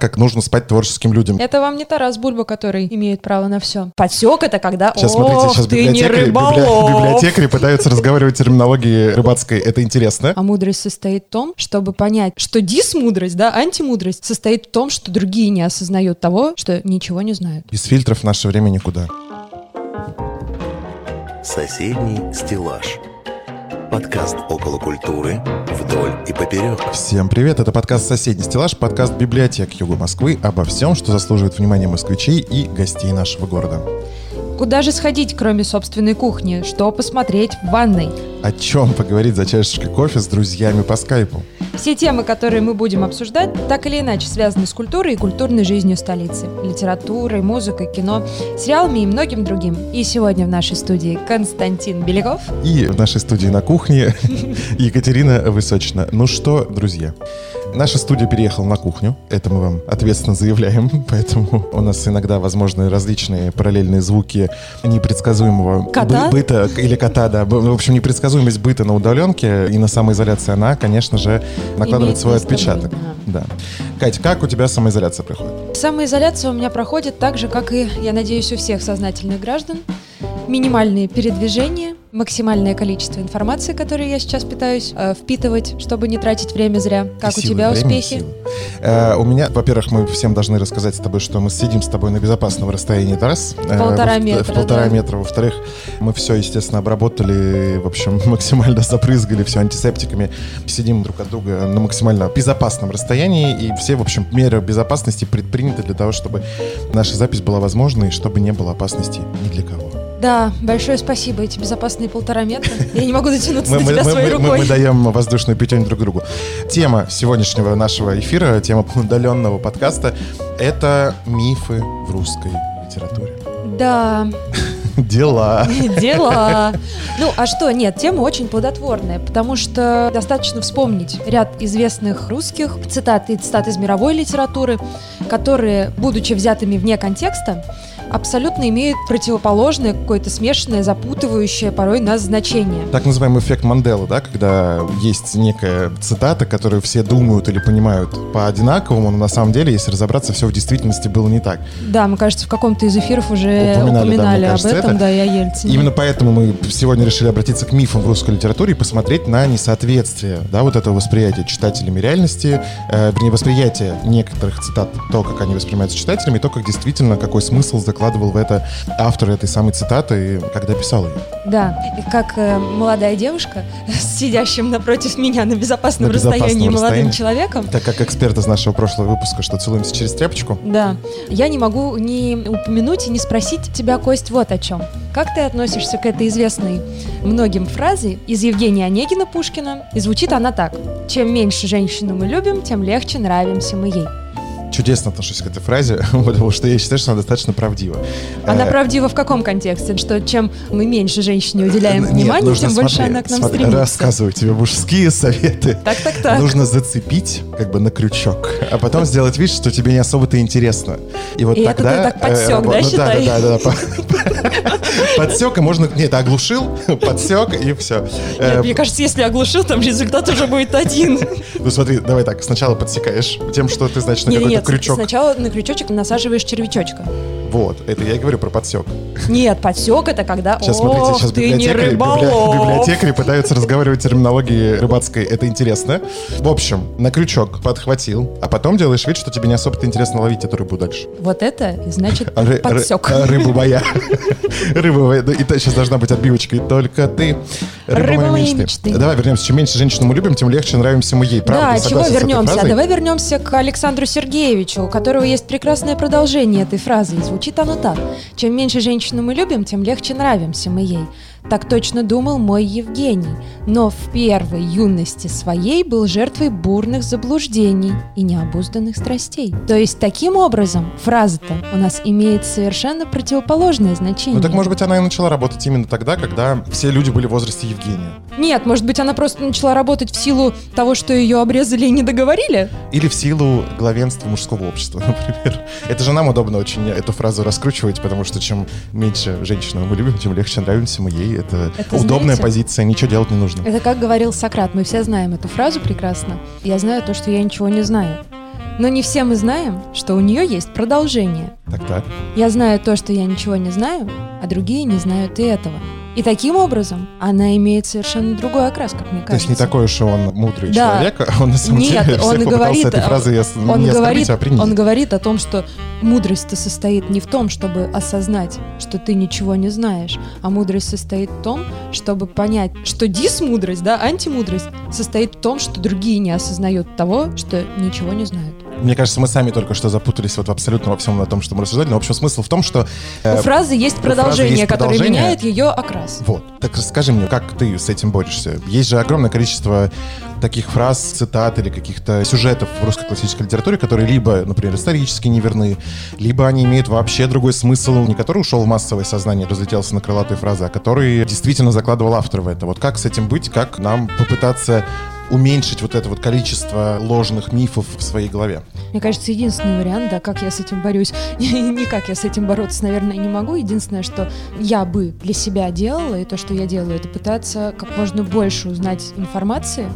как нужно спать творческим людям. Это вам не Тарас Бульба, который имеет право на все. Подсек это когда, Сейчас смотрите, сейчас ты не библиотекари, рыболов. библи- библиотекари пытаются разговаривать терминологией рыбацкой. Это интересно. А мудрость состоит в том, чтобы понять, что дисмудрость, да, антимудрость состоит в том, что другие не осознают того, что ничего не знают. Без фильтров в наше время никуда. Соседний стеллаж. Подкаст около культуры вдоль и поперек. Всем привет, это подкаст «Соседний стеллаж», подкаст библиотек Юга Москвы обо всем, что заслуживает внимания москвичей и гостей нашего города. Куда же сходить, кроме собственной кухни? Что посмотреть в ванной? О чем поговорить за чашечкой кофе с друзьями по скайпу? Все темы, которые мы будем обсуждать, так или иначе связаны с культурой и культурной жизнью столицы. Литературой, музыкой, кино, сериалами и многим другим. И сегодня в нашей студии Константин Беляков. И в нашей студии на кухне Екатерина Высочина. Ну что, друзья, наша студия переехала на кухню. Это мы вам ответственно заявляем. Поэтому у нас иногда возможны различные параллельные звуки непредсказуемого Кота? бы- быта или кота, да. Б- В общем, непредсказуемость быта на удаленке и на самоизоляции, она, конечно же, накладывает Имеет свой быть, отпечаток. Да. Кать, как у тебя самоизоляция проходит? Самоизоляция у меня проходит так же, как и, я надеюсь, у всех сознательных граждан. Минимальные передвижения, максимальное количество информации, которую я сейчас пытаюсь э, впитывать, чтобы не тратить время зря. Как у Силы, тебя время успехи? Э, у меня, во-первых, мы всем должны рассказать с тобой, что мы сидим с тобой на безопасном расстоянии, это раз. Э, Полтора во- метра, В полтора да. метра. Во-вторых, мы все, естественно, обработали, в общем, максимально запрызгали все антисептиками. Сидим друг от друга на максимально безопасном расстоянии, и все, в общем, меры безопасности предприняты для того, чтобы наша запись была возможна и чтобы не было опасности ни для кого. Да, большое спасибо, эти безопасные полтора метра. Я не могу дотянуться до тебя своей рукой. мы даем воздушную пятюнь друг другу. Тема сегодняшнего нашего эфира, тема удаленного подкаста — это мифы в русской литературе. Да, Дела. дела. Ну, а что, нет, тема очень плодотворная, потому что достаточно вспомнить ряд известных русских цитат и цитат из мировой литературы, которые, будучи взятыми вне контекста, абсолютно имеют противоположное, какое-то смешанное, запутывающее порой нас значение. Так называемый эффект Манделы, да, когда есть некая цитата, которую все думают или понимают по-одинаковому, но на самом деле, если разобраться, все в действительности было не так. Да, мы, кажется, в каком-то из эфиров уже Упоминали, упоминали, да, мне об кажется, этом, это. да, и о Ельцине. Именно поэтому мы сегодня решили обратиться к мифам в русской литературе и посмотреть на несоответствие да, вот этого восприятия читателями реальности, э, вернее, восприятие некоторых цитат, то, как они воспринимаются читателями, и то, как действительно, какой смысл закладывал в это автор этой самой цитаты, когда писал ее. Да, и как э, молодая девушка сидящим напротив меня на безопасном, На безопасном расстоянии молодым расстоянии. человеком, Так как эксперт из нашего прошлого выпуска, что целуемся через тряпочку, да, я не могу не упомянуть и не спросить тебя, Кость, вот о чем. Как ты относишься к этой известной многим фразе из Евгения Онегина Пушкина? И звучит она так. Чем меньше женщину мы любим, тем легче нравимся мы ей. Чудесно отношусь к этой фразе, потому что я считаю, что она достаточно правдива. Она Э, правдива в каком контексте? Что чем мы меньше женщине уделяем Нет, внимания, нужно тем больше смотри, она к нам смотри, стремится. Рассказываю тебе мужские советы. Так, так, так. Нужно зацепить как бы на крючок, а потом сделать вид, что тебе не особо-то интересно. И вот И это тогда... ты так подсек, э, рабо- да, ну считай? Да, да, да. Подсек, и можно... Нет, оглушил, подсек, и все. Нет, мне кажется, если оглушил, там результат уже будет один. Ну смотри, давай так, сначала подсекаешь тем, что ты, значит, на какой-то крючок. сначала на крючочек насаживаешь червячочка. Вот, это я и говорю про подсек. Нет, подсек это когда, Сейчас, смотрите, сейчас библиотекари, библиотекари пытаются разговаривать терминологией рыбацкой. Это интересно. В общем, на крючок подхватил, а потом делаешь вид, что тебе не особо-то интересно ловить эту рыбу дальше. Вот это значит ры- подсек. а, Рыба моя. Рыба моя. И сейчас должна быть отбивочка. И только ты. Рыба моей мечты. Давай вернемся. Чем меньше женщину мы любим, тем легче нравимся мы ей. Правда, да, чего вернемся? А давай вернемся к Александру Сергеевичу, у которого есть прекрасное продолжение этой фразы. И звучит оно так. Чем меньше женщину мы любим, тем легче нравимся мы ей. Так точно думал мой Евгений, но в первой юности своей был жертвой бурных заблуждений и необузданных страстей. То есть таким образом фраза-то у нас имеет совершенно противоположное значение. Ну так, может быть, она и начала работать именно тогда, когда все люди были в возрасте Евгения. Нет, может быть, она просто начала работать в силу того, что ее обрезали и не договорили? Или в силу главенства мужского общества, например. Это же нам удобно очень эту фразу раскручивать, потому что чем меньше женщину мы любим, тем легче нравимся мы ей. Это, Это удобная знаете- позиция, ничего делать не нужно. Это как говорил Сократ, мы все знаем эту фразу прекрасно. Я знаю то, что я ничего не знаю. Но не все мы знаем, что у нее есть продолжение. Так-так. Я знаю то, что я ничего не знаю, а другие не знают и этого. И таким образом она имеет совершенно другой окрас, как мне кажется. То есть не такой уж он мудрый Да. человек, а он на самом Нет, деле он говорит, этой фразой ос- он не говорит, а он говорит о том, что мудрость-то состоит не в том, чтобы осознать, что ты ничего не знаешь, а мудрость состоит в том, чтобы понять, что дисмудрость, да, антимудрость состоит в том, что другие не осознают того, что ничего не знают. Мне кажется, мы сами только что запутались вот абсолютно во всем на том, что мы рассуждали. Но, в общем, смысл в том, что... э, У фразы есть у продолжение, есть которое продолжение. меняет ее окрас. Вот. Так расскажи мне, как ты с этим борешься? Есть же огромное количество таких фраз, цитат или каких-то сюжетов в русской классической литературе, которые либо, например, исторически неверны, либо они имеют вообще другой смысл, не который ушел в массовое сознание, разлетелся на крылатые фразы, а который действительно закладывал автор в это. Вот как с этим быть, как нам попытаться уменьшить вот это вот количество ложных мифов в своей голове? Мне кажется, единственный вариант, да, как я с этим борюсь, никак я с этим бороться, наверное, не могу. Единственное, что я бы для себя делала, и то, что я делаю, это пытаться как можно больше узнать информации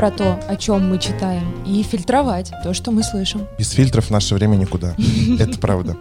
про то, о чем мы читаем, и фильтровать то, что мы слышим. Без фильтров в наше время никуда. Это правда.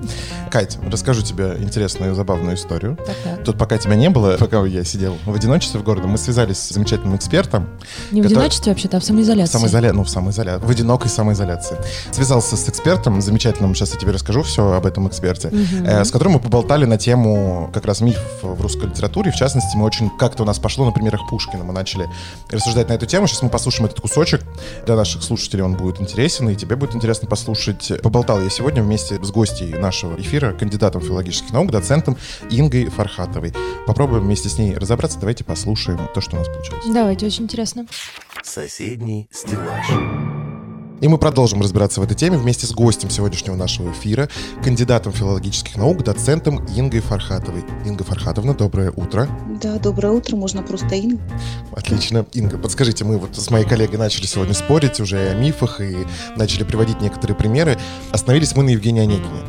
Кать, расскажу тебе интересную, забавную историю. Тут пока тебя не было, пока я сидел в одиночестве в городе, мы связались с замечательным экспертом, Не в одиночестве вообще-то, а в самоизоляции. Самоизоля... Ну, в самоизоляции. В одинокой самоизоляции. Связался с экспертом замечательным, сейчас я тебе расскажу все об этом эксперте, э, с которым мы поболтали на тему как раз мифов в русской литературе. В частности, мы очень как-то у нас пошло на примерах Пушкина. Мы начали рассуждать на эту тему. Сейчас мы послушаем этот кусочек. Для наших слушателей он будет интересен, и тебе будет интересно послушать. Поболтал я сегодня вместе с гостьей нашего эфира, кандидатом филологических наук, доцентом Ингой Фархатовой. Попробуем вместе с ней разобраться. Давайте послушаем то, что у нас получилось. Давайте, очень интересно. Соседний стеллаж. И мы продолжим разбираться в этой теме вместе с гостем сегодняшнего нашего эфира, кандидатом филологических наук, доцентом Ингой Фархатовой. Инга Фархатовна, доброе утро. Да, доброе утро, можно просто Инга. Отлично. Инга, подскажите, мы вот с моей коллегой начали сегодня спорить уже о мифах и начали приводить некоторые примеры. Остановились мы на Евгении Онегине.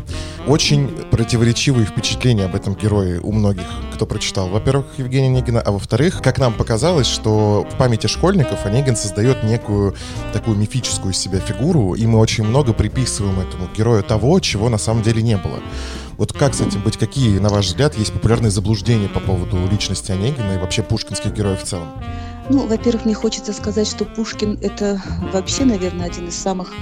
Очень противоречивые впечатления об этом герое у многих, кто прочитал, во-первых, Евгения Онегина, а во-вторых, как нам показалось, что в памяти школьников Онегин создает некую такую мифическую себя фигуру, и мы очень много приписываем этому герою того, чего на самом деле не было. Вот как с этим быть? Какие, на ваш взгляд, есть популярные заблуждения по поводу личности Онегина и вообще пушкинских героев в целом? Ну, во-первых, мне хочется сказать, что Пушкин – это вообще, наверное, один из самых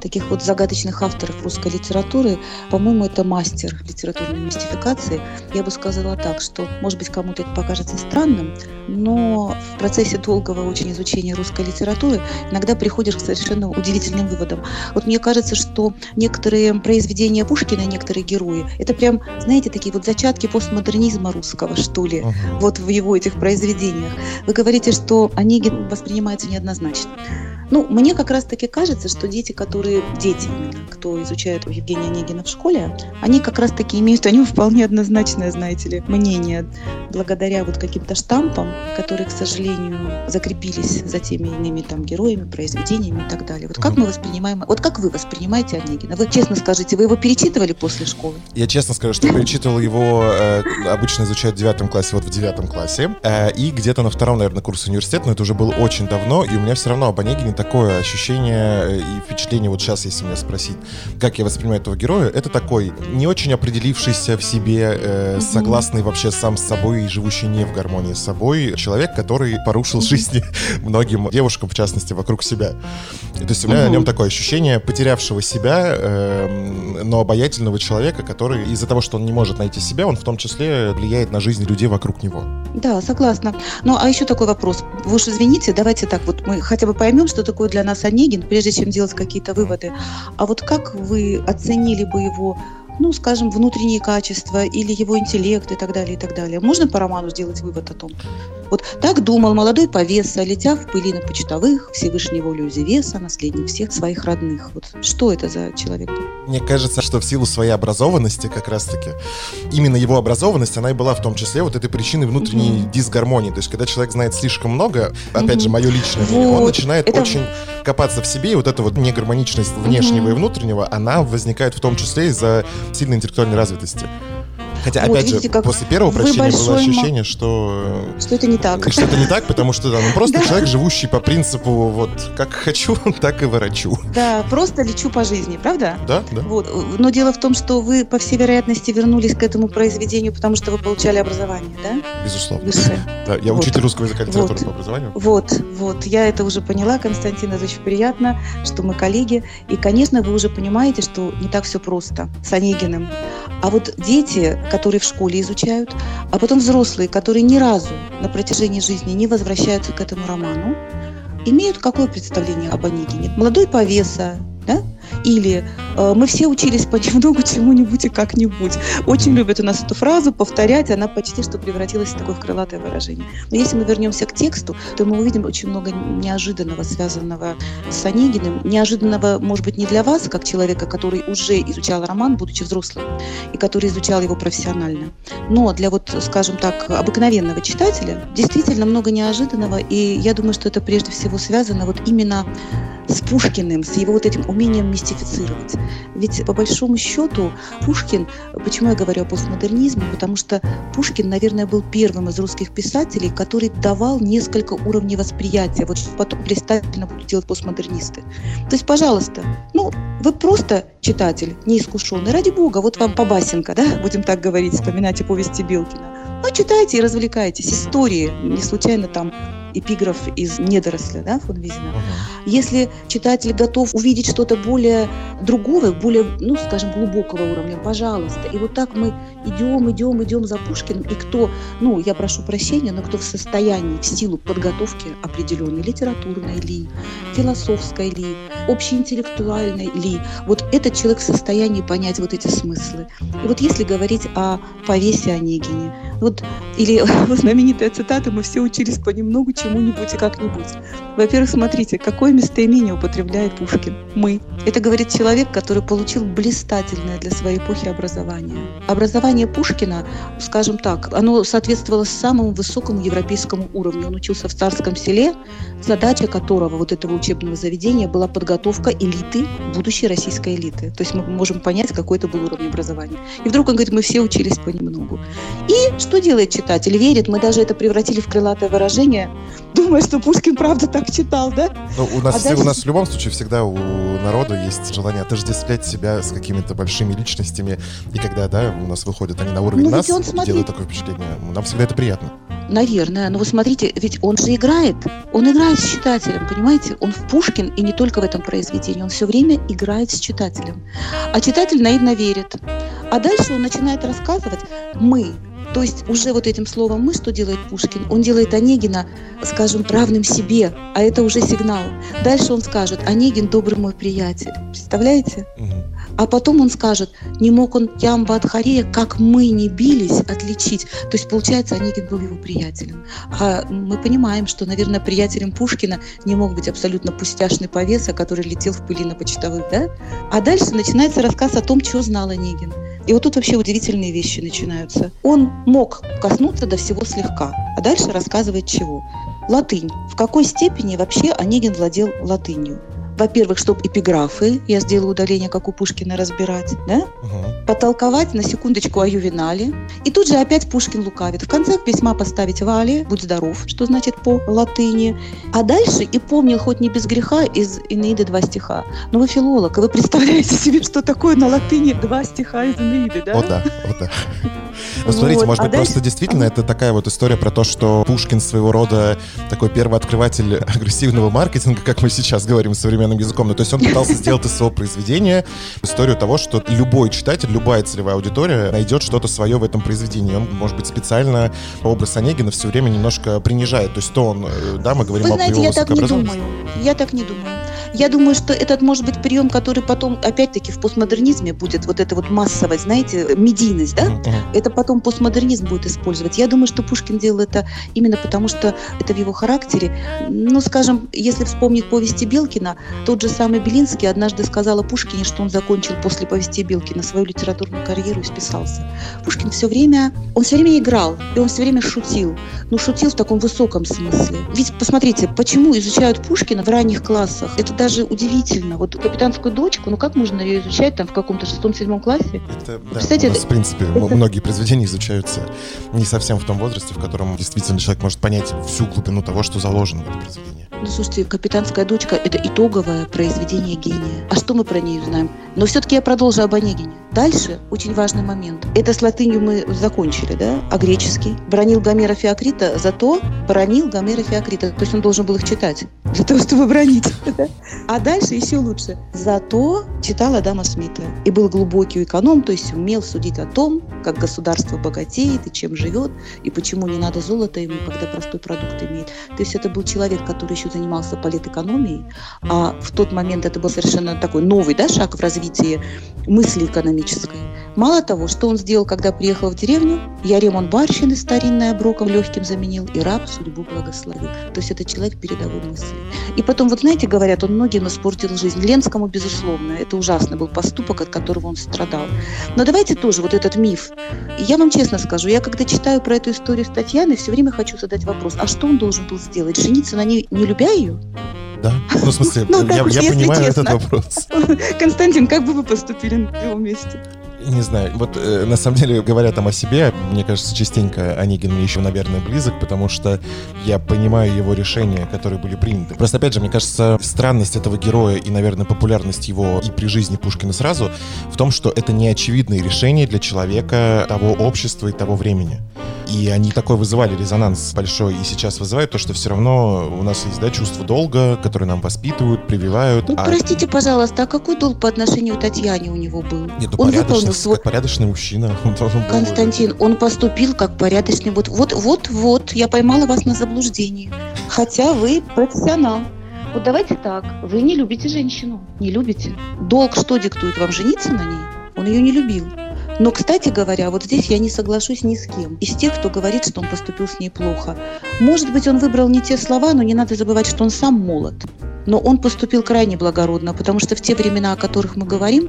таких вот загадочных авторов русской литературы. По-моему, это мастер литературной мистификации. Я бы сказала так, что, может быть, кому-то это покажется странным, но в процессе долгого очень изучения русской литературы иногда приходишь к совершенно удивительным выводам. Вот мне кажется, что некоторые произведения Пушкина, некоторые герои, это прям, знаете, такие вот зачатки постмодернизма русского, что ли Мгм. вот в его этих произведениях. Вы говорите, что Онегин воспринимается неоднозначно. Ну, мне как раз-таки кажется, что дети, которые, дети именно, кто изучает у Евгения Онегина в школе, они как раз-таки имеют о нем вполне однозначное, знаете ли, мнение, благодаря вот каким-то штампам, которые, к сожалению, закрепились за теми или иными там героями, произведениями и так далее. Вот как мы воспринимаем, вот как вы воспринимаете Онегина? Вы честно скажите, вы его перечитывали после школы? Я честно скажу, что перечитывал его, э, обычно изучают в девятом классе, вот в девятом классе, э, и где-то на втором, наверное, курсе университета, но это уже было очень давно, и у меня все равно об Онегине такое ощущение э, и впечатление, вот сейчас, если меня спросить, как я воспринимаю этого героя, это такой не очень определившийся в себе, э, согласный вообще сам с собой и живущий не в гармонии с собой человек, который порушил жизни многим девушкам, в частности, вокруг себя. То есть у меня о Мгм. нем такое ощущение потерявшего себя, эм, но обаятельного человека, который из-за того, что он не может найти себя, он в том числе влияет на жизнь людей вокруг него. Да, согласна. Ну, а еще такой вопрос. Вы уж извините, давайте так вот мы хотя бы поймем, что такое для нас Онегин, прежде чем делать какие-то выводы. А вот как вы оценили бы его, ну, скажем, внутренние качества или его интеллект и так далее, и так далее? Можно по роману сделать вывод о том? Вот так думал молодой повеса, летя в пыли на почтовых, Всевышней волю Зевеса, наследник всех своих родных. Вот что это за человек был? Мне кажется, что в силу своей образованности как раз-таки, именно его образованность, она и была в том числе вот этой причиной внутренней Мгм. дисгармонии. То есть, когда человек знает слишком много, опять Мгм. же, мое личное мнение, он Вот, начинает это- очень копаться в себе, и вот эта вот негармоничность внешнего Мгм. и внутреннего, она возникает в том числе из-за сильной интеллектуальной развитости. Хотя, Вот, опять же, видите, как после первого прочтения было ощущение, что Что это не так. что это не так, потому что да, ну просто человек, живущий по принципу вот как хочу, так и ворочу. Да, просто лечу по жизни, правда? Да, да. Вот. Но дело в том, что вы, по всей вероятности, вернулись к этому произведению, потому что вы получали образование, да? Безусловно. Высшее. Да, я Вот. учитель русского языка литературы Вот. по образованию. Вот, вот, я это уже поняла, Константин, это очень приятно, что мы коллеги. И, конечно, вы уже понимаете, что не так все просто с Онегиным. А вот дети, которые в школе изучают, а потом взрослые, которые ни разу на протяжении жизни не возвращаются к этому роману, имеют какое представление об Онегине? Молодой повеса, да? Или э, мы все учились понемногу чему-нибудь и как-нибудь. Очень любят у нас эту фразу повторять, она почти что превратилась в такое крылатое выражение. Но если мы вернемся к тексту, то мы увидим очень много неожиданного, связанного с Онегиным. Неожиданного, может быть, не для вас, как человека, который уже изучал роман, будучи взрослым, и который изучал его профессионально. Но для вот, скажем так, обыкновенного читателя действительно много неожиданного, и я думаю, что это прежде всего связано вот именно с Пушкиным, с его вот этим умением мистифицировать. Ведь по большому счету Пушкин, почему я говорю о постмодернизме, потому что Пушкин, наверное, был первым из русских писателей, который давал несколько уровней восприятия, вот что потом блистательно будут делать постмодернисты. То есть, пожалуйста, ну, вы просто читатель, неискушенный, ради бога, вот вам Побасенко, да, будем так говорить, вспоминайте повести Белкина. Ну, читайте и развлекайтесь. Истории, не случайно там эпиграф из «Недоросля», да, фон Визина. Если читатель готов увидеть что-то более другого, более, ну, скажем, глубокого уровня, пожалуйста. И вот так мы идем, идем, идем за Пушкиным. И кто, ну, я прошу прощения, но кто в состоянии, в силу подготовки определенной, литературной ли, философской ли, общеинтеллектуальной ли, вот этот человек в состоянии понять вот эти смыслы. И вот если говорить о повесе Онегине, вот, или знаменитая цитата «Мы все учились понемногу чему-нибудь и как-нибудь». Во-первых, смотрите, какое местоимение употребляет Пушкин. «Мы». Это говорит человек, который получил блистательное для своей эпохи образование. Образование Пушкина, скажем так, оно соответствовало самому высокому европейскому уровню. Он учился в царском селе, задача которого, вот этого учебного заведения, была подготовка элиты, будущей российской элиты. То есть мы можем понять, какой это был уровень образования. И вдруг он говорит, мы все учились понемногу. И что делает читатель? Верит, мы даже это превратили в крылатое выражение, думая, что Пушкин правда так читал, да? Ну, у нас, А все- дальше- у нас в любом случае всегда у народа есть желание отождествлять себя с какими-то большими личностями. И когда, да, у нас выходят они на уровень Ну, нас, он, смотри- делают такое впечатление, нам всегда это приятно. Наверное, но вы смотрите, ведь он же играет. Он играет с читателем, понимаете? Он в Пушкин, и не только в этом произведении, он все время играет с читателем. А читатель наивно верит. А дальше он начинает рассказывать «мы». То есть уже вот этим словом «мы» что делает Пушкин? Он делает Онегина, скажем, равным себе, а это уже сигнал. Дальше он скажет «Онегин – добрый мой приятель». Представляете? А потом он скажет, не мог он Ямба от Харея, как мы не бились, отличить. То есть, получается, Онегин был его приятелем. А мы понимаем, что, наверное, приятелем Пушкина не мог быть абсолютно пустяшный повеса, который летел в пыли на почтовых, да? А дальше начинается рассказ о том, что знал Онегин. И вот тут вообще удивительные вещи начинаются. Он мог коснуться до всего слегка, а дальше рассказывает чего. Латынь. В какой степени вообще Онегин владел латынью? Во-первых, чтобы эпиграфы, я сделаю удаление, как у Пушкина, разбирать, да? Мгм. потолковать на секундочку о Ювенале. И тут же опять Пушкин лукавит. В конце письма поставить Вале, будь здоров, что значит по латыни. А дальше и помнил хоть не без греха из Инеиды два стиха. Но вы филолог, и вы представляете себе, что такое на латыни два стиха из Инеиды, да? О да, о да. Ну, смотрите, Вот, может а быть, просто дальше- действительно это такая вот история про то, что Пушкин своего рода такой первооткрыватель агрессивного маркетинга, как мы сейчас говорим современным языком. Ну, то есть он пытался сделать из своего произведения историю того, что любой читатель, любая целевая аудитория найдет что-то свое в этом произведении. Он, может быть, специально образ Онегина все время немножко принижает. То есть то он, э, да, мы говорим Вы об знаете, его я так не думаю. Я так не думаю. Я думаю, что этот может быть прием, который потом, опять-таки, в постмодернизме будет вот эта вот массовость, знаете, медийность, да? Мгм. это потом постмодернизм будет использовать. Я думаю, что Пушкин делал это именно потому, что это в его характере. Ну, скажем, если вспомнить повести Белкина, тот же самый Белинский однажды сказал о Пушкине, что он закончил после повести Белкина свою литературную карьеру и списался. Пушкин все время, он все время играл, и он все время шутил. Ну, шутил в таком высоком смысле. Ведь посмотрите, почему изучают Пушкина в ранних классах? Это даже удивительно. Вот капитанскую дочку, ну как можно ее изучать там в каком-то шестом-седьмом классе? Это, да, Представьте, у нас, в принципе, это... многие произведения изучаются не совсем в том возрасте, в котором действительно человек может понять всю глубину того, что заложено в этом произведении. Ну, слушайте, «Капитанская дочка» — это итоговое произведение гения. А что мы про нее знаем? Но все-таки я продолжу об Онегине. Дальше очень важный момент. Это с латынью мы закончили, да? А греческий? Бронил Гомера Феокрита, зато бронил Гомера Феокрита. То есть он должен был их читать для того, чтобы бронить. А дальше еще лучше. Зато читал Адама Смита. И был глубокий эконом, то есть умел судить о том, как государство богатеет и чем живет, и почему не надо золото ему, когда простой продукт имеет. То есть это был человек, который еще занимался политэкономией, а в тот момент это был совершенно такой новый да, шаг в развитии мысли экономической. Мало того, что он сделал, когда приехал в деревню, я ремонт барщины старинной оброком легким заменил, и раб судьбу благословил. То есть это человек передовой мысли. И потом, вот знаете, говорят, он многим испортил жизнь. Ленскому, безусловно, это ужасно был поступок, от которого он страдал. Но давайте тоже вот этот миф. Я вам честно скажу, я когда читаю про эту историю с Татьяной, все время хочу задать вопрос, а что он должен был сделать? Жениться на ней, не любя ее? Да? Ну, в смысле, ну, я, я понимаю этот вопрос. Константин, как бы вы поступили на его месте? Не знаю, вот э, на самом деле, говоря там о себе, мне кажется, частенько Онегин мне еще, наверное, близок, потому что я понимаю его решения, которые были приняты. Просто, опять же, мне кажется, странность этого героя и, наверное, популярность его и при жизни Пушкина сразу в том, что это не очевидные решения для человека того общества и того времени. И они такой вызывали резонанс большой, и сейчас вызывают то, что все равно у нас есть да, чувство долга, которое нам воспитывают, прививают. Ну, а... простите, пожалуйста, а какой долг по отношению к Татьяне у него был? Нет, ну, он выполнил свой... как порядочный мужчина. Он Константин, он поступил как порядочный. Вот, вот, вот, вот, я поймала вас на заблуждении. Хотя вы профессионал. Вот давайте так, вы не любите женщину, не любите. Долг что диктует вам жениться на ней? Он ее не любил. Но, кстати говоря, вот здесь я не соглашусь ни с кем из тех, кто говорит, что он поступил с ней плохо. Может быть, он выбрал не те слова, но не надо забывать, что он сам молод. Но он поступил крайне благородно, потому что в те времена, о которых мы говорим,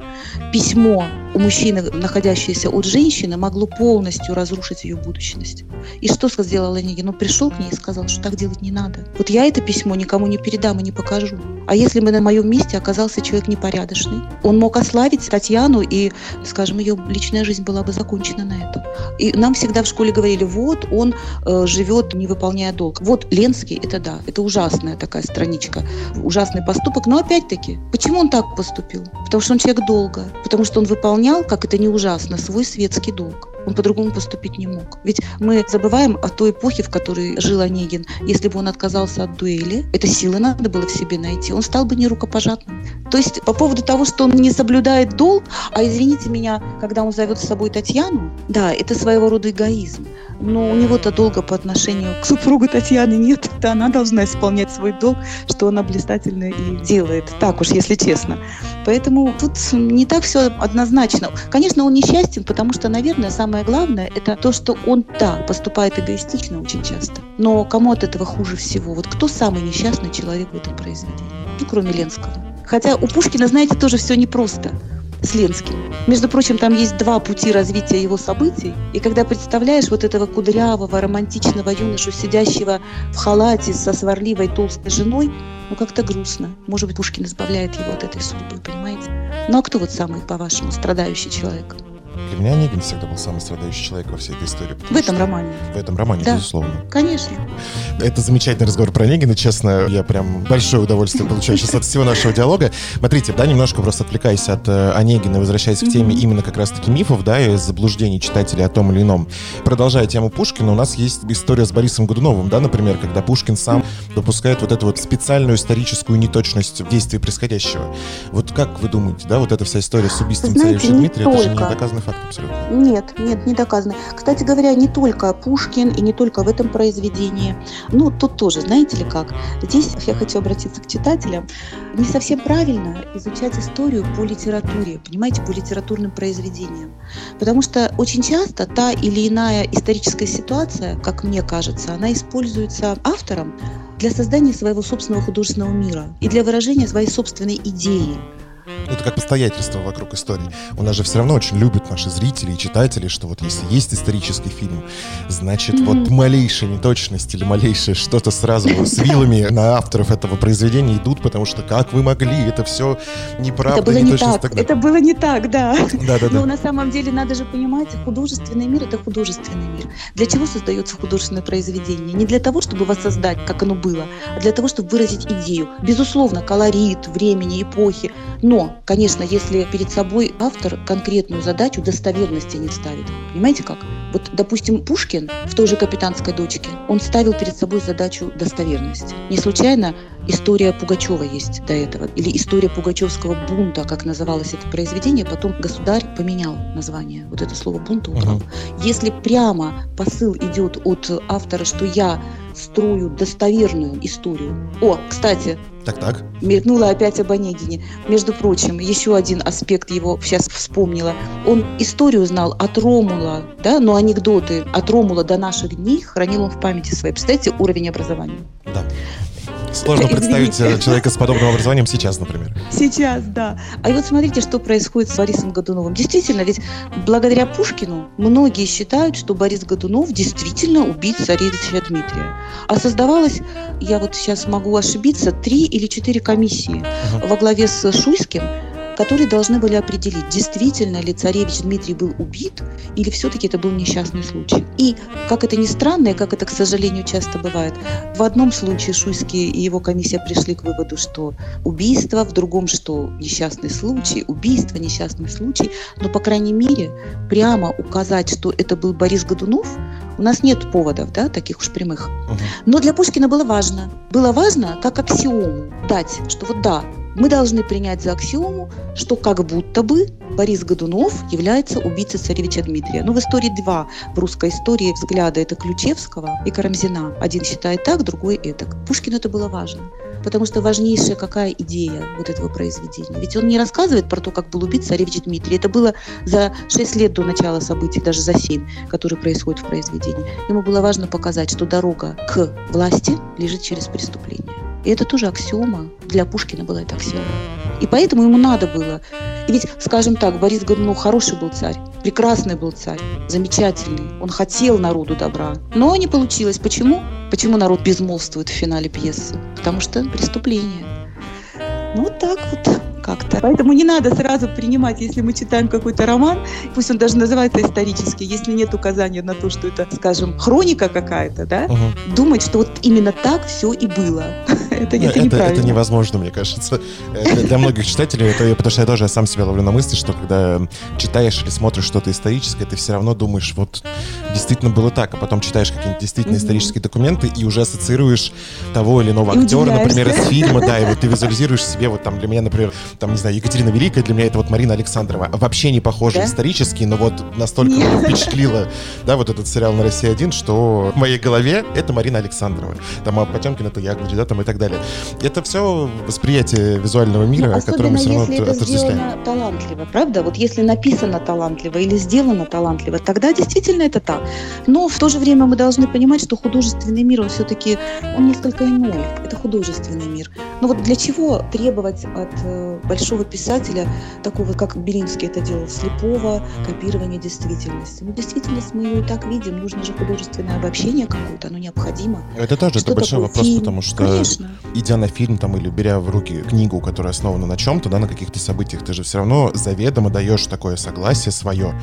письмо у мужчины, находящееся от женщины, могло полностью разрушить ее будущность. И что сделал Онегин? Он пришел к ней и сказал, что так делать не надо. Вот я это письмо никому не передам и не покажу. А если бы на моем месте оказался человек непорядочный, он мог ославить Татьяну, и, скажем, ее личная жизнь была бы закончена на этом. И нам всегда в школе говорили, вот он э, живет, не выполняя долг. Вот Ленский, это да, это ужасная такая страничка, ужасный поступок. Но опять-таки, почему он так поступил? Потому что он человек долга, потому что он выполнял выполнял, как это не ужасно, свой светский долг. Он по-другому поступить не мог. Ведь мы забываем о той эпохе, в которой жил Онегин. Если бы он отказался от дуэли, это силы надо было в себе найти, он стал бы не рукопожатным. То есть по поводу того, что он не соблюдает долг, а извините меня, когда он зовет с собой Татьяну, да, это своего рода эгоизм. Но у него-то долга по отношению к супругу Татьяны нет. Это она должна исполнять свой долг, что она блистательно и делает. Так уж, если честно. Поэтому тут не так все однозначно. Конечно, он несчастен, потому что, наверное, самое главное – это то, что он, да, поступает эгоистично очень часто. Но кому от этого хуже всего? Вот кто самый несчастный человек в этом произведении? Ну, кроме Ленского. Хотя у Пушкина, знаете, тоже все непросто с Ленским. Между прочим, там есть два пути развития его событий. И когда представляешь вот этого кудрявого, романтичного юношу, сидящего в халате со сварливой толстой женой, ну как-то грустно. Может быть, Пушкин избавляет его от этой судьбы, понимаете? Ну а кто вот самый, по-вашему, страдающий человек? Для меня Онегин всегда был самый страдающий человек во всей этой истории. В этом романе? В этом романе, да, безусловно. конечно. Это замечательный разговор про Онегина, честно. Я прям большое удовольствие получаю сейчас от всего нашего диалога. Смотрите, да, немножко просто отвлекаясь от э, Онегина, возвращаясь к теме именно как раз-таки мифов, да, и заблуждений читателей о том или ином. Продолжая тему Пушкина, у нас есть история с Борисом Годуновым, да, например, когда Пушкин сам допускает вот эту вот специальную историческую неточность в действии происходящего. Вот как вы думаете, да, вот эта вся история с убийством царевича Дмитрия, это же не доказанный факт абсолютно. Нет, нет, не доказано. Кстати говоря, не только Пушкин и не только в этом произведении. Ну, тут тоже, знаете ли как? Здесь я хочу обратиться к читателям. Не совсем правильно изучать историю по литературе, понимаете, по литературным произведениям. Потому что очень часто та или иная историческая ситуация, как мне кажется, она используется автором для создания своего собственного художественного мира и для выражения своей собственной идеи. Ну, это как постоятельство вокруг истории. У нас же все равно очень любят наши зрители и читатели, что вот если есть исторический фильм, значит, mm-hmm. вот малейшая неточность или малейшее что-то сразу с вилами на авторов этого произведения идут, потому что как вы могли, это все неправда, это было не так. Это было не так, да. Да, да, да. Но на самом деле надо же понимать, художественный мир это художественный мир. Для чего создается художественное произведение? Не для того, чтобы воссоздать, как оно было, а для того, чтобы выразить идею. Безусловно, колорит, времени, эпохи. Но, конечно, если перед собой автор конкретную задачу достоверности не ставит. Понимаете как? Вот, допустим, Пушкин в той же «Капитанской дочке», он ставил перед собой задачу достоверности. Не случайно история Пугачева есть до этого, или история пугачевского бунта, как называлось это произведение, потом государь поменял название. Вот это слово бунта убрал. Угу. Если прямо посыл идет от автора, что я строю достоверную историю. О, кстати, так, так. Мелькнула опять об Онегине. Между прочим, еще один аспект его сейчас вспомнила. Он историю знал от Ромула, да, но анекдоты от Ромула до наших дней хранил он в памяти своей. Представляете, уровень образования. Да. Сложно представить э, человека с подобным образованием сейчас, например. Сейчас, да. А вот смотрите, что происходит с Борисом Годуновым. Действительно, ведь благодаря Пушкину многие считают, что Борис Годунов действительно убит царевича Дмитрия. А создавалось, я вот сейчас могу ошибиться, три или четыре комиссии uh-huh. во главе с Шуйским, которые должны были определить, действительно ли царевич Дмитрий был убит или все-таки это был несчастный случай. И, как это ни странно, и как это, к сожалению, часто бывает, в одном случае Шуйский и его комиссия пришли к выводу, что убийство, в другом, что несчастный случай, убийство, несчастный случай, но, по крайней мере, прямо указать, что это был Борис Годунов, у нас нет поводов, да, таких уж прямых. Но для Пушкина было важно. Было важно как аксиому дать, что вот да, мы должны принять за аксиому, что как будто бы Борис Годунов является убийцей царевича Дмитрия. Ну, в истории два в русской истории взгляда это Ключевского и Карамзина. Один считает так, другой это. Пушкину это было важно. Потому что важнейшая какая идея вот этого произведения. Ведь он не рассказывает про то, как был убит царевич Дмитрий. Это было за шесть лет до начала событий, даже за семь, которые происходят в произведении. Ему было важно показать, что дорога к власти лежит через преступление. И это тоже аксиома. Для Пушкина была это аксиома. И поэтому ему надо было. И ведь, скажем так, Борис Годунов хороший был царь, прекрасный был царь, замечательный. Он хотел народу добра. Но не получилось. Почему? Почему народ безмолвствует в финале пьесы? Потому что преступление. Ну, вот так вот как-то. Поэтому не надо сразу принимать, если мы читаем какой-то роман, пусть он даже называется исторический, если нет указания на то, что это, скажем, хроника какая-то, да, угу. думать, что вот именно так все и было. Это, это, это, это невозможно, мне кажется. Для, для многих читателей, это, потому что я тоже сам себя ловлю на мысли, что когда читаешь или смотришь что-то историческое, ты все равно думаешь, вот действительно было так, а потом читаешь какие-нибудь действительно исторические документы и уже ассоциируешь того или иного актера, например, из фильма, да, и вот ты визуализируешь себе, вот там для меня, например, там, не знаю, Екатерина Великая, для меня это вот Марина Александрова. Вообще не похоже да? исторически, но вот настолько меня впечатлило, да, вот этот сериал на России 1, что в моей голове это Марина Александрова. Там а Потемкин это Яковлев, да, там и так далее. Это все восприятие визуального мира, ну, которое мы все равно если это сделано талантливо, правда? Вот если написано талантливо или сделано талантливо, тогда действительно это так. Но в то же время мы должны понимать, что художественный мир, он все-таки, он несколько иной. Это художественный мир. Но вот для чего требовать от э, большого писателя, такого, как Белинский это делал, слепого копирования действительности? Ну, действительность мы ее и так видим. Нужно же художественное обобщение какое-то, оно необходимо. Это тоже это большой вопрос, фильм? потому что Конечно. Идя на фильм там или беря в руки книгу, которая основана на чем-то, да, на каких-то событиях, ты же все равно заведомо даешь такое согласие свое,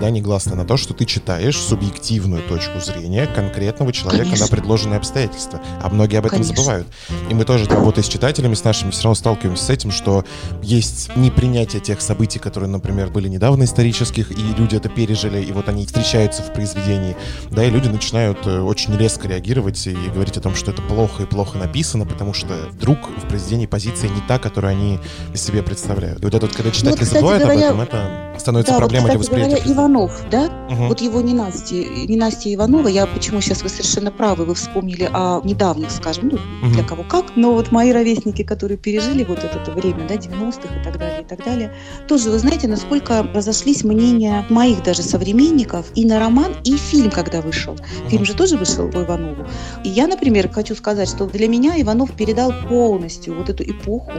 да, негласно на то, что ты читаешь субъективную точку зрения конкретного человека Конечно. на предложенные обстоятельства. А многие об этом Конечно. забывают. И мы тоже, работая с читателями, с нашими, все равно сталкиваемся с этим, что есть непринятие тех событий, которые, например, были недавно исторических, и люди это пережили, и вот они встречаются в произведении, да, и люди начинают э, очень резко реагировать и говорить о том, что это плохо и плохо написано, потому что вдруг в произведении позиция не та, которую они себе представляют. И вот это вот, когда читатели ну, забывают говоря, об этом, это становится да, проблемой вот, кстати для восприятия. Говоря, Иванов, да? Угу. Вот его ненастье, ненастье Иванова, я почему сейчас вы совершенно правы, вы вспомнили о недавних, скажем, ну, угу. для кого как, но вот мои ровесники, которые пережили вот это, это время, да, 90-х и так далее, и так далее, тоже, вы знаете, насколько разошлись мнения моих даже современников и на роман, и фильм, когда вышел. Фильм же тоже вышел по Иванову. И я, например, хочу сказать, что для меня Иванов передал полностью вот эту эпоху,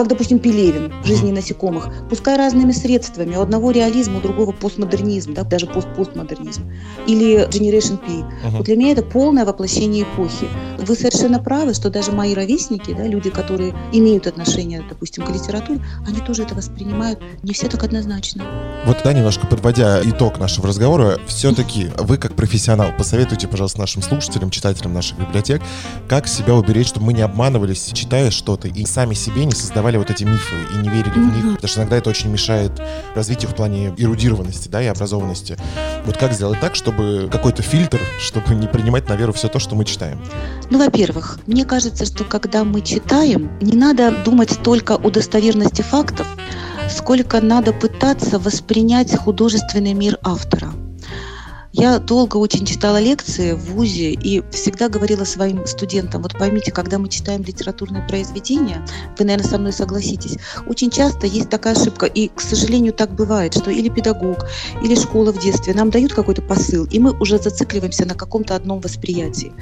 как, допустим, Пелевин в «Жизни насекомых», пускай разными средствами. У одного реализм, у другого постмодернизм, да, даже пост-постмодернизм. Или Generation P. Uh-huh. Вот для меня это полное воплощение эпохи. Вы совершенно правы, что даже мои ровесники, да, люди, которые имеют отношение, допустим, к литературе, они тоже это воспринимают не все так однозначно. Вот, да, немножко подводя итог нашего разговора, все-таки вы, как профессионал, посоветуйте, пожалуйста, нашим слушателям, читателям наших библиотек, как себя уберечь, чтобы мы не обманывались, читая что-то, и сами себе не создавали вот эти мифы и не верили в них, потому что иногда это очень мешает развитию в плане эрудированности, да, и образованности. Вот как сделать так, чтобы какой-то фильтр, чтобы не принимать на веру все то, что мы читаем? Ну, во-первых, мне кажется, что когда мы читаем, не надо думать только о достоверности фактов, сколько надо пытаться воспринять художественный мир автора. Я долго очень читала лекции в ВУЗе и всегда говорила своим студентам, вот поймите, когда мы читаем литературное произведение, вы, наверное, со мной согласитесь, очень часто есть такая ошибка, и, к сожалению, так бывает, что или педагог, или школа в детстве нам дают какой-то посыл, и мы уже зацикливаемся на каком-то одном восприятии.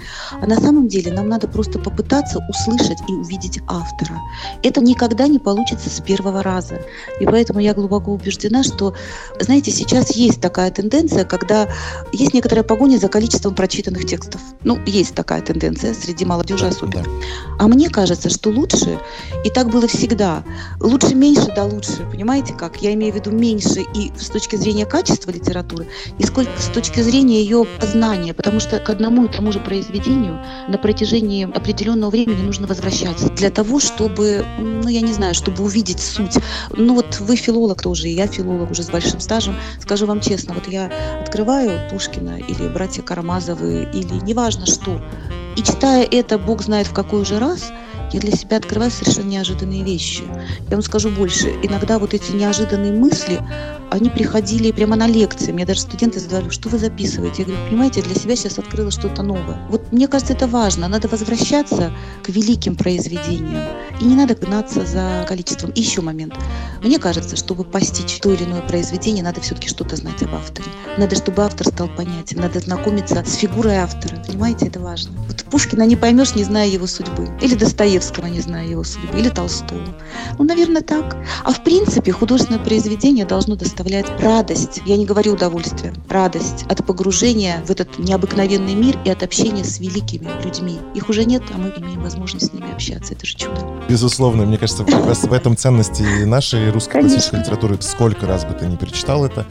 А на самом деле нам надо просто попытаться услышать и увидеть автора. Это никогда не получится с первого раза. И поэтому я глубоко убеждена, что, знаете, сейчас есть такая тенденция, когда есть некоторая погоня за количеством прочитанных текстов. Ну, есть такая тенденция среди молодежи да, особенно. Да. А мне кажется, что лучше, и так было всегда, лучше меньше, да лучше. Понимаете как? Я имею в виду меньше и с точки зрения качества литературы, и с точки зрения ее познания, потому что к одному и тому же произведению на протяжении определенного времени нужно возвращаться для того, чтобы, ну, я не знаю, чтобы увидеть суть. Ну, вот вы филолог тоже, и я филолог уже с большим стажем. Скажу вам честно, вот я открываю Пушкина или братья Карамазовы или неважно что. И читая это, Бог знает в какой уже раз, я для себя открываю совершенно неожиданные вещи. Я вам скажу больше. Иногда вот эти неожиданные мысли, они приходили прямо на лекции. Мне даже студенты задавали, что вы записываете? Я говорю, понимаете, для себя сейчас открыла что-то новое. Вот мне кажется, это важно. Надо возвращаться к великим произведениям. И не надо гнаться за количеством. И еще момент. Мне кажется, чтобы постичь то или иное произведение, надо все-таки что-то знать об авторе. Надо, чтобы автор стал понятен. Надо знакомиться с фигурой автора. Понимаете, это важно. Вот Пушкина не поймешь, не зная его судьбы. Или Достоевского, не зная его судьбы. Или Толстого. Ну, наверное, так. А в принципе, художественное произведение должно доставлять радость. Я не говорю удовольствие. Радость от погружения в этот необыкновенный мир и от общения с великими людьми. Их уже нет, а мы имеем возможность с ними общаться. Это же чудо. Безусловно. Мне кажется, как раз в этом ценности нашей русской Конечно. классической литературы. Сколько раз бы ты не перечитал это,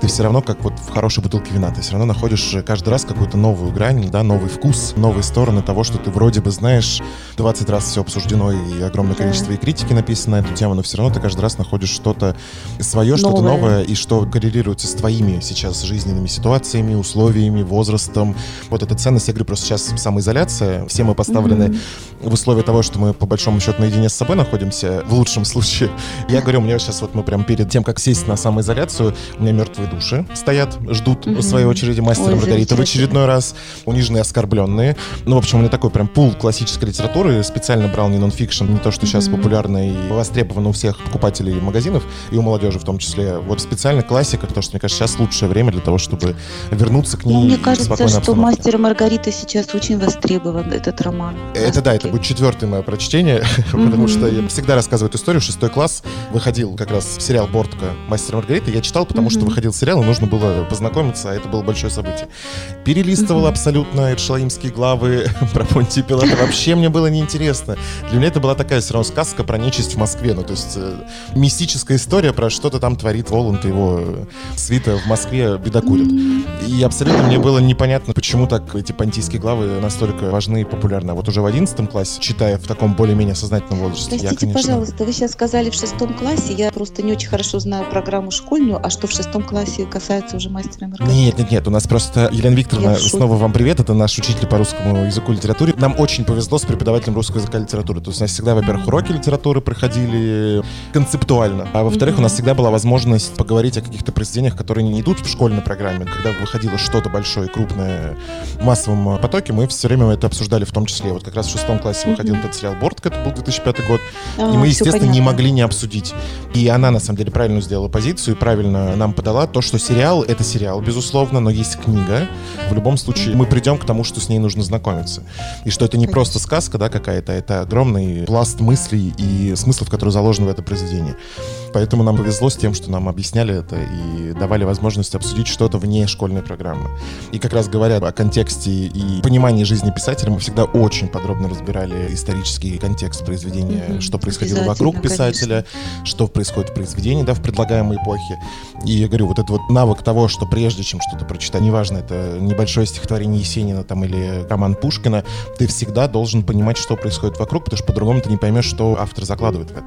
ты все равно, как вот в хорошей бутылке вина, ты все равно находишь каждый раз какую-то новую грань, да, новый вкус, новые стороны того, что ты вроде бы знаешь. 20 раз все обсуждено и огромное количество и критики написано на эту тему, но все равно ты каждый раз находишь что-то свое, что-то новое, и что коррелируется с твоими сейчас жизненными ситуациями, условиями, возрастом. Вот эта ценность, я говорю, просто сейчас самоизоляция, все мы поставлены mm-hmm. в условия того, что мы по большому счету наедине с собой находимся, в лучшем случае. Я говорю, у меня сейчас вот мы прям перед тем, как сесть на самоизоляцию, у меня мертвые души стоят, ждут mm-hmm. в своей очереди мастера Маргарита в очередной раз, униженные, оскорбленные. Ну, в общем, у меня такой прям пул классической литературы, специально брал не нонфикшн, не то, что сейчас mm-hmm. популярно и востребовано у всех покупателей магазинов, и у молодежи в том числе. Вот специально классика, потому что, мне кажется, сейчас лучшее время для того, чтобы вернуться к ней ну, Мне кажется, что «Мастер и Маргарита» сейчас очень востребован, этот роман. Это да, это будет четвертое мое прочтение, потому что я всегда рассказываю эту историю. Шестой класс выходил как раз сериал «Бортка. Мастер и Маргарита». Я читал, потому что выходил сериал, и нужно было познакомиться, а это было большое событие. Перелистывал абсолютно Эдшлаимские главы про Понтия Пилата. Вообще мне было неинтересно. Для меня это была такая все равно сказка про нечисть в Москве. Ну, то есть э, мистическая история про что-то там творит Воланд и его э, свита в Москве бедокурят. И абсолютно мне было непонятно, почему так эти понтийские главы настолько важны и популярны. А вот уже в одиннадцатом классе, читая в таком более-менее сознательном возрасте, Простите, я, конечно... пожалуйста, вы сейчас сказали в шестом классе, я просто не очень хорошо знаю программу школьную, а что в шестом классе касается уже мастера Маргарита? Нет, нет, нет, у нас просто, Елена Викторовна, снова вам привет, это наш учитель по русскому языку и литературе. Нам очень повезло с преподавателем русского языка и литературы. То есть у нас всегда, во-первых, уроки литературы проходили концептуально, а во-вторых, mm-hmm. у нас всегда была возможность поговорить о каких-то произведениях, которые не идут в школьной программе. Когда выходило что-то большое, крупное в массовом потоке, мы все время это обсуждали в том числе. Вот как раз в шестом классе выходил этот сериал «Бортка», это был 2005 год, А, и мы, естественно, не могли не обсудить. И она, на самом деле, правильно сделала позицию, и правильно нам подала то, что сериал — это сериал, безусловно, но есть книга. В любом случае, мы придем к тому, что с ней нужно знакомиться. И что это не просто сказка, да, какая-то, это огромный пласт мыслей и смыслов, которые заложены в это произведение. Поэтому нам повезло с тем, что нам объясняли это и давали возможность обсудить что-то вне школьной программы. И как раз говоря о контексте и понимании жизни писателя, мы всегда очень подробно разбирали исторический контекст произведения, Мгм. что происходило вокруг писателя, что происходит в произведении, да, в предлагаемой эпохе. И я говорю, вот этот вот навык того, что прежде чем что-то прочитать, неважно, это небольшое стихотворение Есенина там или роман Пушкина, ты всегда должен понимать, что происходит вокруг, потому что по-другому ты не поймешь, что автор закладывает в это.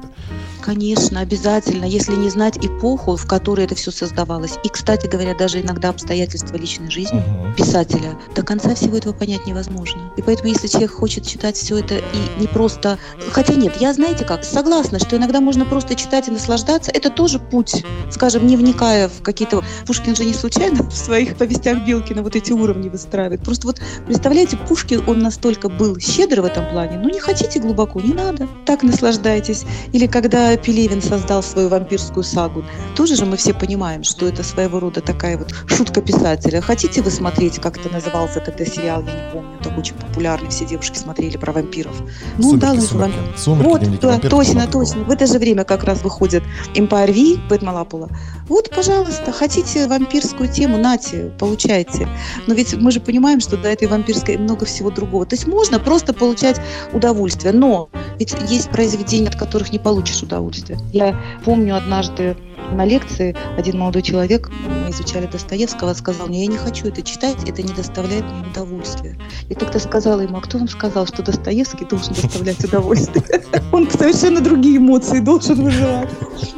Конечно, обязательно, если не знать эпоху, в которой это все создавалось. И, кстати говоря, даже иногда обстоятельства личной жизни Мгм. писателя, до конца всего этого понять невозможно. И поэтому, если человек хочет читать все это и не просто... Хотя нет, я, знаете как, согласна, что иногда можно просто читать и наслаждаться. Это тоже путь, скажем, не вникая в какие-то... Пушкин же не случайно в своих повестях Белкина вот эти уровни выстраивает. Просто вот, представляете, Пушкин, он настолько был щедр в этом плане. Ну, не хотите глубоко, не надо. Так наслаждайтесь. Или когда Пелевин создал свою вампирскую сагу, тоже же мы все понимаем, что это своего рода такая вот шутка писателя. Хотите вы смотреть, как это назывался, когда сериал, я не помню, так очень популярный, все девушки смотрели про вампиров. Ну, Сумерки, да, сумерки. вампир. Сумерки, Вот, дневники да, точно, точно. В это же время как раз выходит Empire V Бэтмен Лапула. Вот, пожалуйста, хотите вампирскую тему, нате, получайте. Но ведь мы же понимаем, что до этой вампирской много всего другого. То есть можно просто получать удовольствие, но ведь есть произведения, от которых не получишь удовольствия. Я помню однажды на лекции один молодой человек, мы изучали Достоевского, сказал мне, я не хочу это читать, это не доставляет мне удовольствия. И как-то сказала ему, а кто вам сказал, что Достоевский должен доставлять удовольствие? Он совершенно другие эмоции должен вызывать.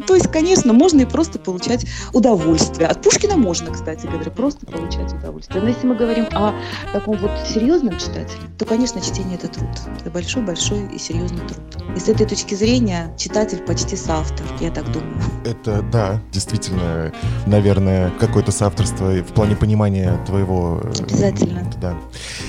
То есть, конечно, можно и просто получать удовольствие. От Пушкина можно, кстати говоря, просто получать удовольствие. Но если мы говорим о таком вот серьезном читателе, то, конечно, чтение – это труд. Это большой-большой и серьезный труд. И с этой точки зрения читатель почти соавтор, я так думаю. Это, да, действительно, наверное, какое-то соавторство в плане понимания твоего... э, Обязательно. Да.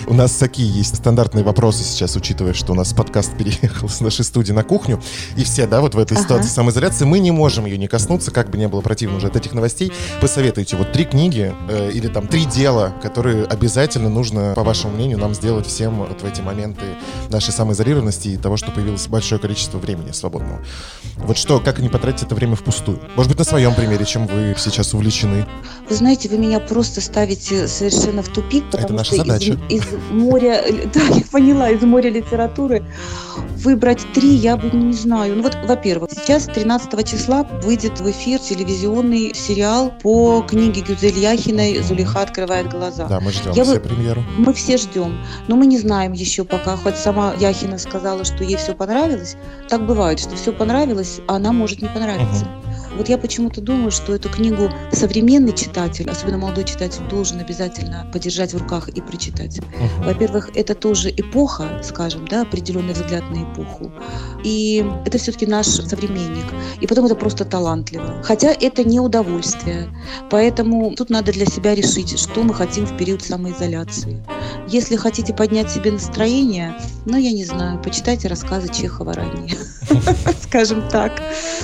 У нас такие есть стандартные вопросы сейчас, учитывая, что у нас подкаст переехал с нашей студии на кухню, и все, да, вот в этой Ага. ситуации самоизоляции, мы не можем ее не коснуться, как бы не было противно уже от этих новостей. Посоветуйте вот три книги э, или там три дела, которые обязательно нужно, по вашему мнению, нам сделать всем вот в эти моменты нашей самоизолированности и того, что появилось большое количество времени свободного. Вот что, как не потратить это время впустую? Может быть, на своем примере, чем вы сейчас увлечены? Вы знаете, вы меня просто ставите совершенно в тупик, потому наша что из- задача. Из, моря, да, я поняла, из моря литературы выбрать три я бы не знаю. Ну вот, во-первых, сейчас 13 числа выйдет в эфир телевизионный сериал по книге Гюзель Яхиной «Зулиха открывает глаза». Да, мы ждем Я все бы- премьеру. Мы все ждем, но мы не знаем еще пока. Хоть сама Яхина сказала, что ей все понравилось. Так бывает, что все понравилось, а она может не понравиться. Вот я почему-то думаю, что эту книгу современный читатель, особенно молодой читатель, должен обязательно подержать в руках и прочитать. Мгм. Во-первых, это тоже эпоха, скажем, да, определенный взгляд на эпоху. И это все-таки наш современник. И потом это просто талантливо. Хотя это не удовольствие. Поэтому тут надо для себя решить, что мы хотим в период самоизоляции. Если хотите поднять себе настроение, ну, я не знаю, почитайте рассказы Чехова ранее. Скажем так.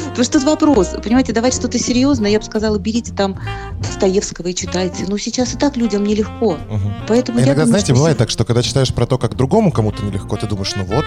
Потому что тут вопрос. Понимаете, давать что-то серьезное, я бы сказала, берите там Достоевского и читайте. Но сейчас и так людям нелегко. Поэтому А я Иногда, знаете, бывает так, что когда читаешь про то, как другому кому-то нелегко, ты думаешь, ну вот,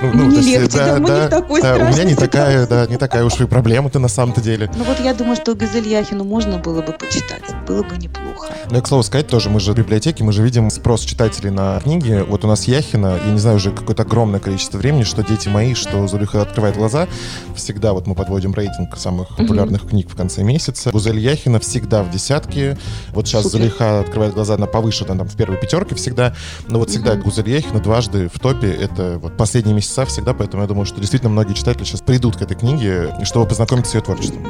ну, Ну, не есть, легче, да, да, у меня не такая, да, не такая уж и проблема-то на самом-то деле. Ну вот я думаю, что Газель Яхину можно было бы почитать. Было бы неплохо. Ну и, к слову сказать, тоже мы же в библиотеке, мы же видим спрос читателей на книги. Вот у нас Яхина, я не знаю, уже какое-то огромное количество времени, что «Дети мои», что «Зулиха открывает глаза». Всегда вот мы подводим рейтинг самых популярных книг в конце месяца. Гузель Яхина всегда в десятке. Вот сейчас Супер. Зулиха открывает глаза на повыше, там, в первой пятерке всегда. Но вот всегда. Гузель Яхина дважды в топе. Это вот последние месяца всегда, поэтому я думаю, что действительно многие читатели сейчас придут к этой книге, чтобы познакомиться с ее творчеством.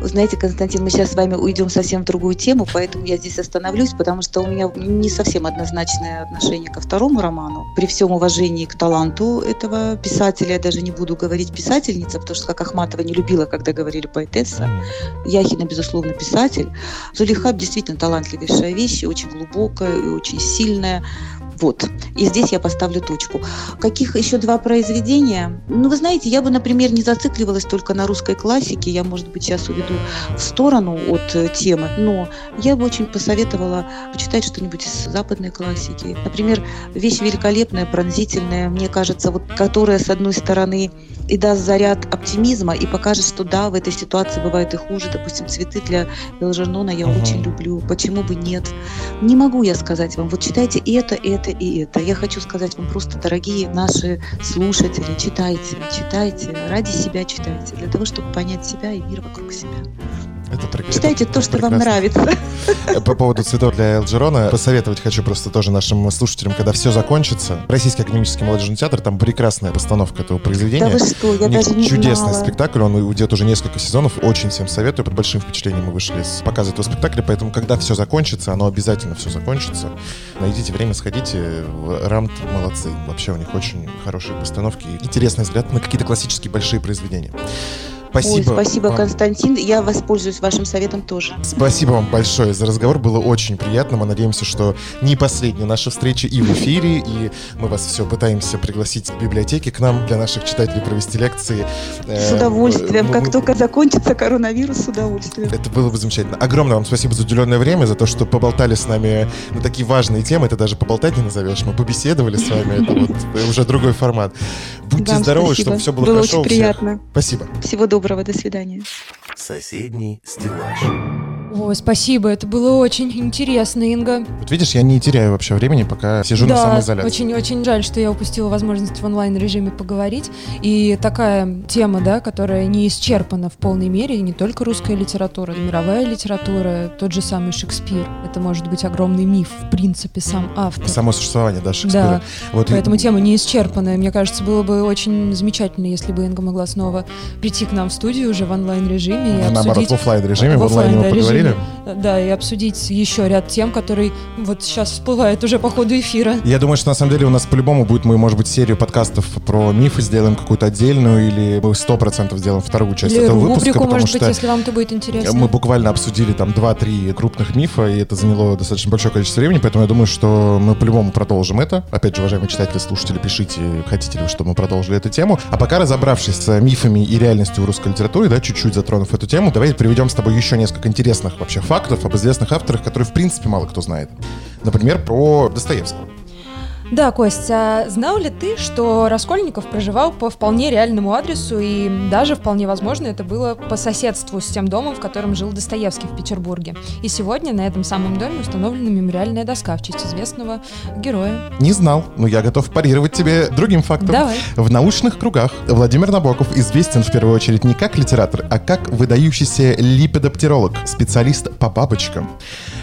Вы знаете, Константин, мы сейчас с вами уйдем совсем в другую тему, поэтому я здесь остановлюсь, потому что у меня не совсем однозначное отношение ко второму роману. При всем уважении к таланту этого писателя. Я даже не буду говорить писательница, потому что, как Ахматова не любила, когда говорили поэтесса. Яхина, безусловно, писатель. Зулейха действительно талантливейшая вещь, очень глубокая и очень сильная. Вот. И здесь я поставлю точку. Каких еще два произведения? Ну, вы знаете, я бы, например, не зацикливалась только на русской классике. Я, может быть, сейчас уведу в сторону от э, темы. Но я бы очень посоветовала почитать что-нибудь из западной классики. Например, вещь великолепная, пронзительная, мне кажется, вот которая, с одной стороны, и даст заряд оптимизма и покажет, что да, в этой ситуации бывает и хуже. Допустим, цветы для Элжернона я Мгм. очень люблю. Почему бы нет? Не могу я сказать вам, вот читайте это, это и это. Я хочу сказать вам просто, дорогие наши слушатели, читайте, читайте, ради себя читайте, для того, чтобы понять себя и мир вокруг себя. Это прек- Читайте то, что вам прекрасно. нравится. Э, По поводу цветов для Элджерона, посоветовать хочу просто тоже нашим слушателям, когда все закончится. Российский академический молодежный театр, там прекрасная постановка этого произведения. Да вы что, я даже не чудесный знала. спектакль, он идет уже несколько сезонов, очень всем советую, под большим впечатлением мы вышли с показа этого спектакля, поэтому когда все закончится, оно обязательно все закончится, найдите время, сходите, Рамт молодцы, вообще у них очень хорошие постановки, и интересный взгляд на какие-то классические большие произведения. Спасибо. Ой, спасибо, вам. Константин. Я воспользуюсь вашим советом тоже. Спасибо вам большое за разговор. Было очень приятно. Мы надеемся, что не последняя наша встреча и в эфире, и мы вас все пытаемся пригласить в библиотеки к нам для наших читателей провести лекции. С Э, удовольствием. мы- Как мы- только закончится коронавирус, с удовольствием. Это было бы замечательно. Огромное вам спасибо за уделенное время, за то, что поболтали с нами на такие важные темы. Это даже поболтать не назовешь. Мы побеседовали с вами. Это вот уже другой формат. Будьте здоровы, чтобы все было, Было хорошо очень приятно. Спасибо. Всего доброго, до свидания. Соседний стеллаж. Ой, спасибо, это было очень интересно, Инга. Вот видишь, я не теряю вообще времени, пока сижу на да, самоизоляции. очень-очень жаль, что я упустила возможность в онлайн-режиме поговорить. И такая тема, да, которая не исчерпана в полной мере, и не только русская литература, мировая литература, тот же самый Шекспир. Это может быть огромный миф, в принципе, сам автор. Само существование, да, Шекспира. Да, Вот и- поэтому тема не исчерпанная. Мне кажется, было бы очень замечательно, если бы Инга могла снова прийти к нам в студию уже в онлайн-режиме и Наоборот, обсудить... в оффлайн режиме, в В онлайне мы поговорили. Режиме. Да, и обсудить еще ряд тем, которые вот сейчас всплывают уже по ходу эфира. Я думаю, что на самом деле у нас по-любому будет, мы, может быть, серию подкастов про мифы сделаем какую-то отдельную, или мы сто процентов сделаем вторую часть Или этого выпуска, рубрику, потому может что быть, если вам это будет интересно. мы буквально обсудили там 2-3 крупных мифа, и это заняло достаточно большое количество времени, поэтому я думаю, что мы по-любому продолжим это. Опять же, уважаемые читатели, слушатели, пишите, хотите ли вы, чтобы мы продолжили эту тему. А пока, разобравшись с мифами и реальностью в русской литературе, да, чуть-чуть затронув эту тему, давайте приведем с тобой еще несколько интересных вообще фактов об известных авторах, которые, в принципе, мало кто знает. Например, про Достоевского. Да, Кость, а знал ли ты, что Раскольников проживал по вполне реальному адресу, и даже вполне возможно это было по соседству с тем домом, в котором жил Достоевский в Петербурге. И сегодня на этом самом доме установлена мемориальная доска в честь известного героя. Не знал, но я готов парировать тебе другим фактом. Давай. В научных кругах Владимир Набоков известен в первую очередь не как литератор, а как выдающийся липидоптеролог, специалист по бабочкам.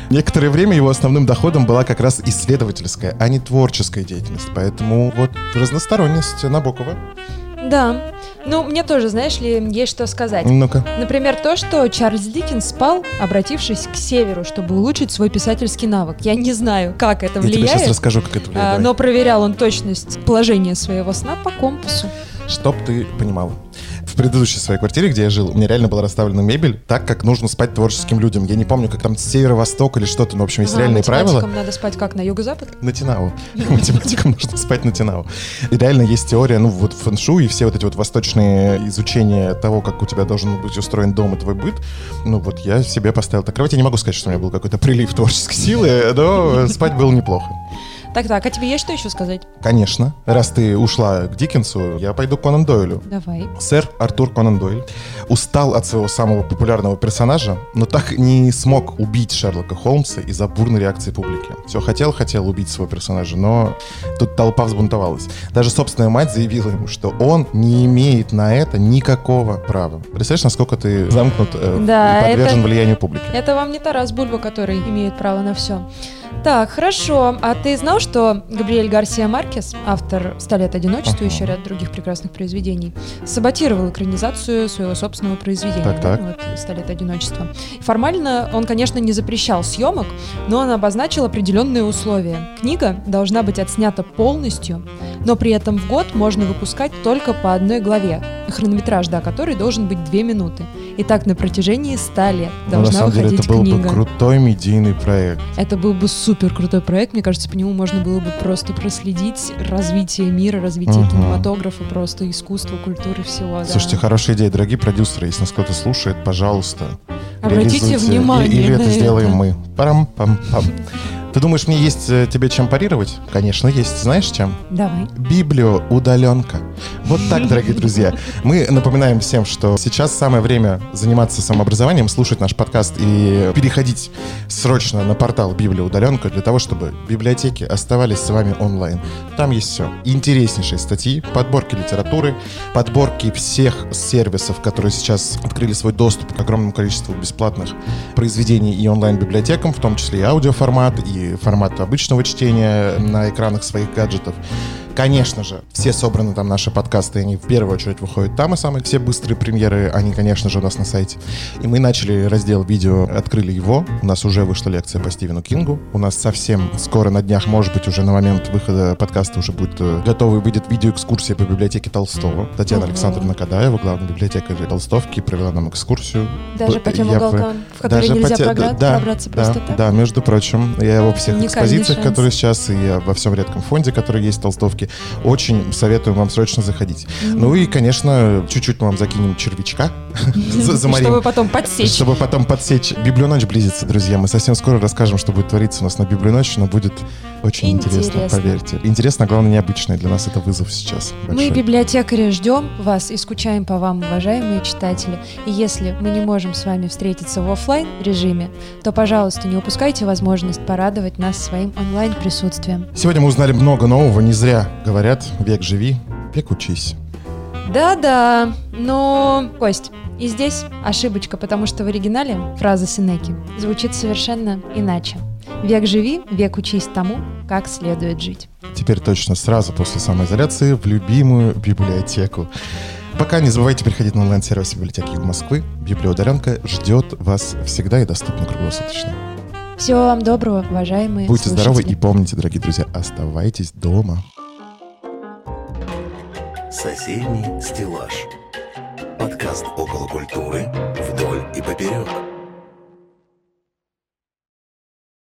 Некоторое время его основным доходом была как раз исследовательская, а не творческая деятельность. Поэтому вот разносторонность Набокова. Да. Ну, мне тоже, знаешь ли, есть что сказать. Ну-ка. Например, то, что Чарльз Диккенс спал, обратившись к северу, чтобы улучшить свой писательский навык. Я не знаю, как это Я тебе сейчас влияет, расскажу, как это а, влияет. Давай. но проверял он точность положения своего сна по компасу. Чтоб ты понимала. В предыдущей своей квартире, где я жил, у меня реально была расставлена мебель так, как нужно спать творческим людям. Я не помню, как там северо-восток или что-то, но, в общем, есть Ага, реальные правила. надо спать как, на юго-запад? На Тинау. Математикам нужно спать на Тинау. И реально есть теория, ну вот фэншу и все вот эти вот восточные изучения того, как у тебя должен быть устроен дом и твой быт. Ну вот я себе поставил так кровать. Я не могу сказать, что у меня был какой-то прилив творческой силы, но спать было неплохо. Так-так, а тебе есть что еще сказать? Конечно, раз ты ушла к Диккенсу, я пойду к Конан Дойлю. Давай. Сэр Артур Конан Дойль устал от своего самого популярного персонажа, но так не смог убить Шерлока Холмса из-за бурной реакции публики. Все хотел, хотел убить своего персонажа, но тут толпа взбунтовалась. Даже собственная мать заявила ему, что он не имеет на это никакого права. Представляешь, насколько ты замкнут э, Да, и подвержен это- влиянию публики? Это вам не Тарас Бульба, который имеет право на все. Так, хорошо. А ты знал, что Габриэль Гарсия Маркес, автор «Ста лет одиночества» и еще ряд других прекрасных произведений, саботировал экранизацию своего собственного произведения. Так, да, так. Вот «Ста лет одиночества». Формально он, конечно, не запрещал съемок, но он обозначил определенные условия. Книга должна быть отснята полностью, Но при этом в год можно выпускать только по одной главе, хронометраж, да, который должен быть 2 минуты. И так на протяжении 100 лет Ну, должна на самом деле, выходить это был книга. бы крутой медийный проект. Это был бы супер крутой проект. Мне кажется, по нему можно было бы просто проследить развитие мира, развитие Мгм. кинематографа, просто искусства, культуры, всего. да. Слушайте, хорошая идея, дорогие продюсеры, если нас кто-то слушает, пожалуйста, Обратите внимание И- Или это сделаем это. мы. Парам-пам-пам. Ты думаешь, мне есть э, тебе чем парировать? Конечно, есть. Знаешь чем? Давай. Библиоудаленка. Вот так, дорогие друзья. Мы напоминаем всем, что сейчас самое время заниматься самообразованием, слушать наш подкаст и переходить срочно на портал Библиоудаленка для того, чтобы библиотеки оставались с вами онлайн. Там есть все. Интереснейшие статьи, подборки литературы, подборки всех сервисов, которые сейчас открыли свой доступ к огромному количеству бесплатных произведений и онлайн-библиотекам, в том числе и аудиоформат, и формат обычного чтения на экранах своих гаджетов. Конечно же, все собраны там наши подкасты, они в первую очередь выходят там, и самые все быстрые премьеры, они, конечно же, у нас на сайте. И мы начали раздел видео, открыли его. У нас уже вышла лекция по Стивену Кингу. У нас совсем скоро на днях, может быть, уже на момент выхода подкаста уже будет э, готова и выйдет видеоэкскурсия по библиотеке Толстого. Татьяна. Александровна Кадаева, главный библиотекарь Толстовки, провела нам экскурсию. Даже по тем уголкам, в которые Даже нельзя по те- програ- да, пробраться да, просто так. Да, между прочим, я во всех Уникальный экспозициях, которые сейчас, и во всем редком фонде, который есть в Толстовке, очень советую вам срочно заходить. Ну и, конечно, чуть-чуть мы вам закинем червячка, заморим. Чтобы потом подсечь. Чтобы потом подсечь. Библионочь близится, друзья. Мы совсем скоро расскажем, что будет твориться у нас на Библионочь, но будет очень интересно, Интересно. поверьте. Интересно, главное, необычно. И Для нас это вызов сейчас. Мы, библиотекари, ждем вас и скучаем по вам, уважаемые читатели. И если мы не можем с вами встретиться в оффлайн режиме, то, пожалуйста, не упускайте возможность порадовать нас своим онлайн-присутствием. Сегодня мы узнали много нового. Не зря говорят, век живи, век учись. Да-да, но, Кость, и здесь ошибочка, потому что в оригинале фраза Синеки звучит совершенно иначе. Век живи, век учись тому, как следует жить. Теперь точно сразу после самоизоляции в любимую библиотеку. Пока не забывайте приходить на онлайн-сервис библиотеки Москвы. Библиударенка ждет вас всегда и доступно круглосуточно. Всего вам доброго, уважаемые Будьте слушатели. здоровы и помните, дорогие друзья, оставайтесь дома. Соседний стеллаж. Подкаст около культуры вдоль и поперек.